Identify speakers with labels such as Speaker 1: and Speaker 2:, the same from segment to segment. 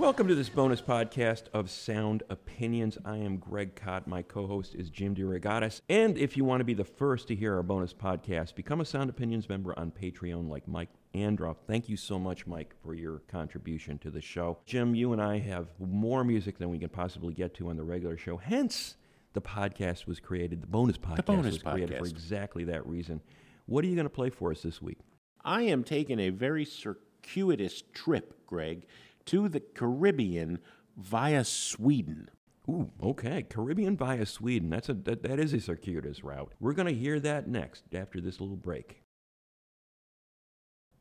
Speaker 1: Welcome to this bonus podcast of Sound Opinions. I am Greg Kot. My co host is Jim DeRogatis. And if you want to be the first to hear our bonus podcast, become a Sound Opinions member on Patreon like Mike Androff. Thank you so much, Mike, for your contribution to the show. Jim, you and I have more music than we can possibly get to on the regular show. Hence, the podcast was created, the bonus podcast
Speaker 2: bonus
Speaker 1: was created for exactly that reason. What are you going to play for us this week?
Speaker 2: I am taking a very circuitous trip, Greg, to the Caribbean via Sweden.
Speaker 1: Ooh, okay. Caribbean via Sweden. That's a that, that is a circuitous route. We're going to hear that next after this little break.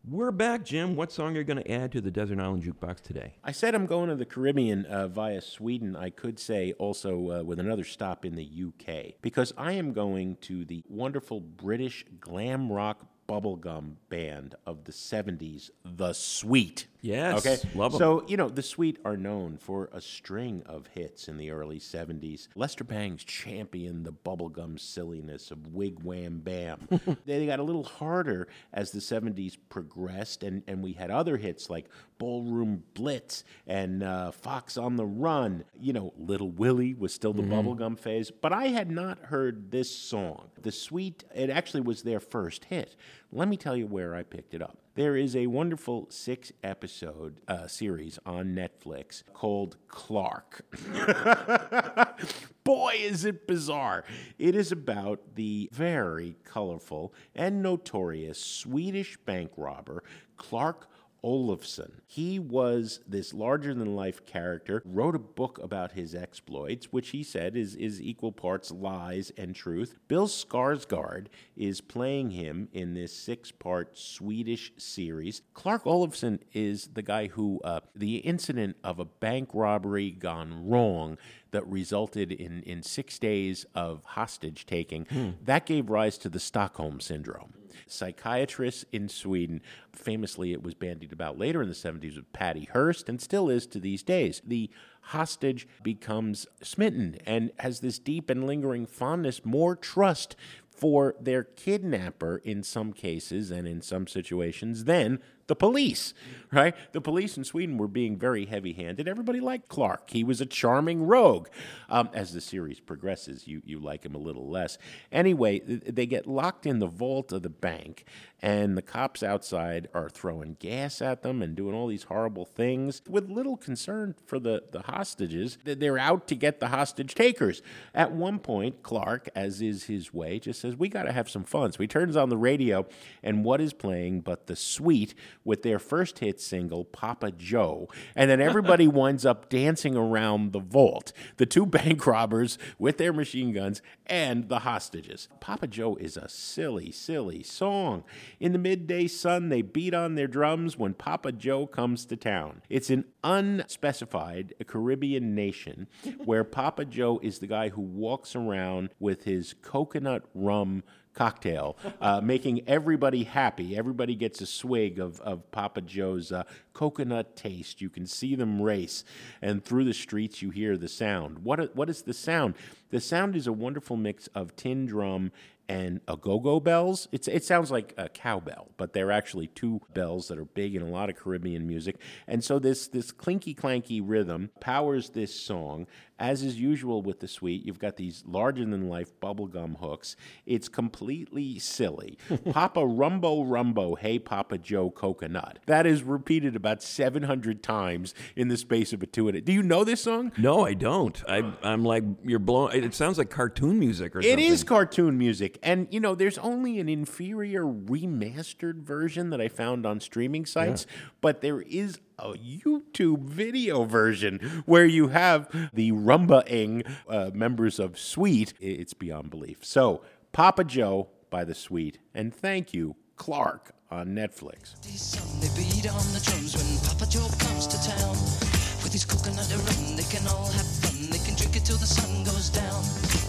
Speaker 1: We're back, Jim. What song are you going to add to the Desert Island Jukebox today?
Speaker 2: I said I'm going to the Caribbean uh, via Sweden. I could say also uh, with another stop in the UK because I am going to the wonderful British glam rock bubblegum band of the 70s, The Sweet.
Speaker 1: Yes,
Speaker 2: Okay.
Speaker 1: love 'em.
Speaker 2: So, you know, The Sweet are known for a string of hits in the early 70s. Lester Bangs championed the bubblegum silliness of Wig Wam Bam. they got a little harder as the 70s progressed, and, and we had other hits like Ballroom Blitz and uh, Fox on the Run. You know, Little Willie was still the bubblegum phase, but I had not heard this song. The Sweet, it actually was their first hit. Let me tell you where I picked it up. There is a wonderful six episode uh, series on Netflix called Clark. Boy, is it bizarre! It is about the very colorful and notorious Swedish bank robber, Clark Olofsson. He was this larger than life character, wrote a book about his exploits, which he said is, is equal parts lies and truth. Bill Skarsgård is playing him in this six part Swedish series. Clark Olofsson is the guy who, uh, the incident of a bank robbery gone wrong that resulted in, in six days of hostage taking, that gave rise to the Stockholm Syndrome psychiatrists in Sweden. Famously, it was bandied about later in the 70s with Patty Hearst and still is to these days. The hostage becomes smitten and has this deep and lingering fondness, more trust for their kidnapper in some cases and in some situations than the police, right? The police in Sweden were being very heavy handed. Everybody liked Clark. He was a charming rogue. Um, as the series progresses, you, you like him a little less. Anyway, they get locked in the vault of the bank, and the cops outside are throwing gas at them and doing all these horrible things with little concern for the, the hostages. Th- They're out to get the hostage takers. At one point, Clark, as is his way, just says, We got to have some fun. So he turns on the radio, and what is playing but the Sweet with their first hit single, Papa Joe. And then everybody winds up dancing around the vault. The two bank robbers with their machine guns and the hostages. Papa Joe is a silly, silly song. In the midday sun, they beat on their drums when Papa Joe comes to town. It's an unspecified Caribbean nation where Papa Joe is the guy who walks around with his coconut rum cocktail, uh, making everybody happy. Everybody gets a swig of, of Papa Joe's uh, coconut taste. You can see them race, and through the streets you hear the sound. What, what is the sound? The sound is a wonderful mix of tin drum and a agogo bells. It's, it sounds like a cowbell, but they're actually two bells that are big in a lot of Caribbean music. And so this this clinky clanky rhythm powers this song. As is usual with the Sweet, you've got these larger than life bubblegum hooks. It's completely silly. Papa Rumbo Rumbo, hey Papa Joe Coconut. That is repeated about 700 times in the space of a two minute. Do you know this song?
Speaker 1: No, I don't. I, I'm like, you're blown. It sounds like cartoon music or
Speaker 2: It
Speaker 1: something.
Speaker 2: is cartoon music. And, you know, there's only an inferior remastered version that I found on streaming sites, but there is a YouTube video version where you have the rumba-ing uh, members of Sweet. It's beyond belief. So, Papa Joe by The Sweet, and thank you, Clark, on Netflix.
Speaker 3: With his coconut rum, they can all have fun. They can drink it till the sun goes down.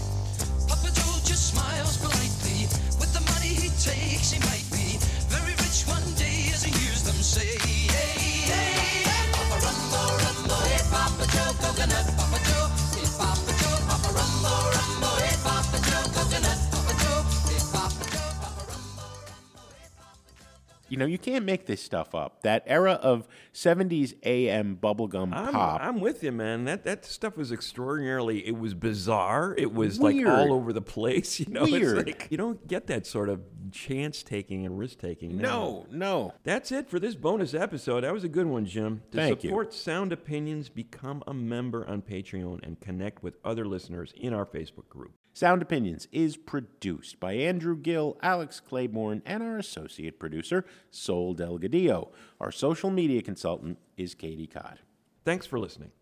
Speaker 2: You know, you can't make this stuff up. That era of 70s AM bubblegum
Speaker 1: I'm,
Speaker 2: pop.
Speaker 1: I'm with you, man. That that stuff was extraordinarily. It was bizarre. It was like all over the place. You know,
Speaker 2: Weird.
Speaker 1: it's like you don't get that sort of chance taking and risk taking.
Speaker 2: no, no.
Speaker 1: That's it for this bonus episode. That was a good one, Jim. To
Speaker 2: Thank you.
Speaker 1: support Sound Opinions, become a member on Patreon and connect with other listeners in our Facebook group.
Speaker 2: Sound Opinions is produced by Andrew Gill, Alex Claiborne, and our associate producer, Sol Delgadillo. Our social media consultant is Katie Codd.
Speaker 1: Thanks for listening.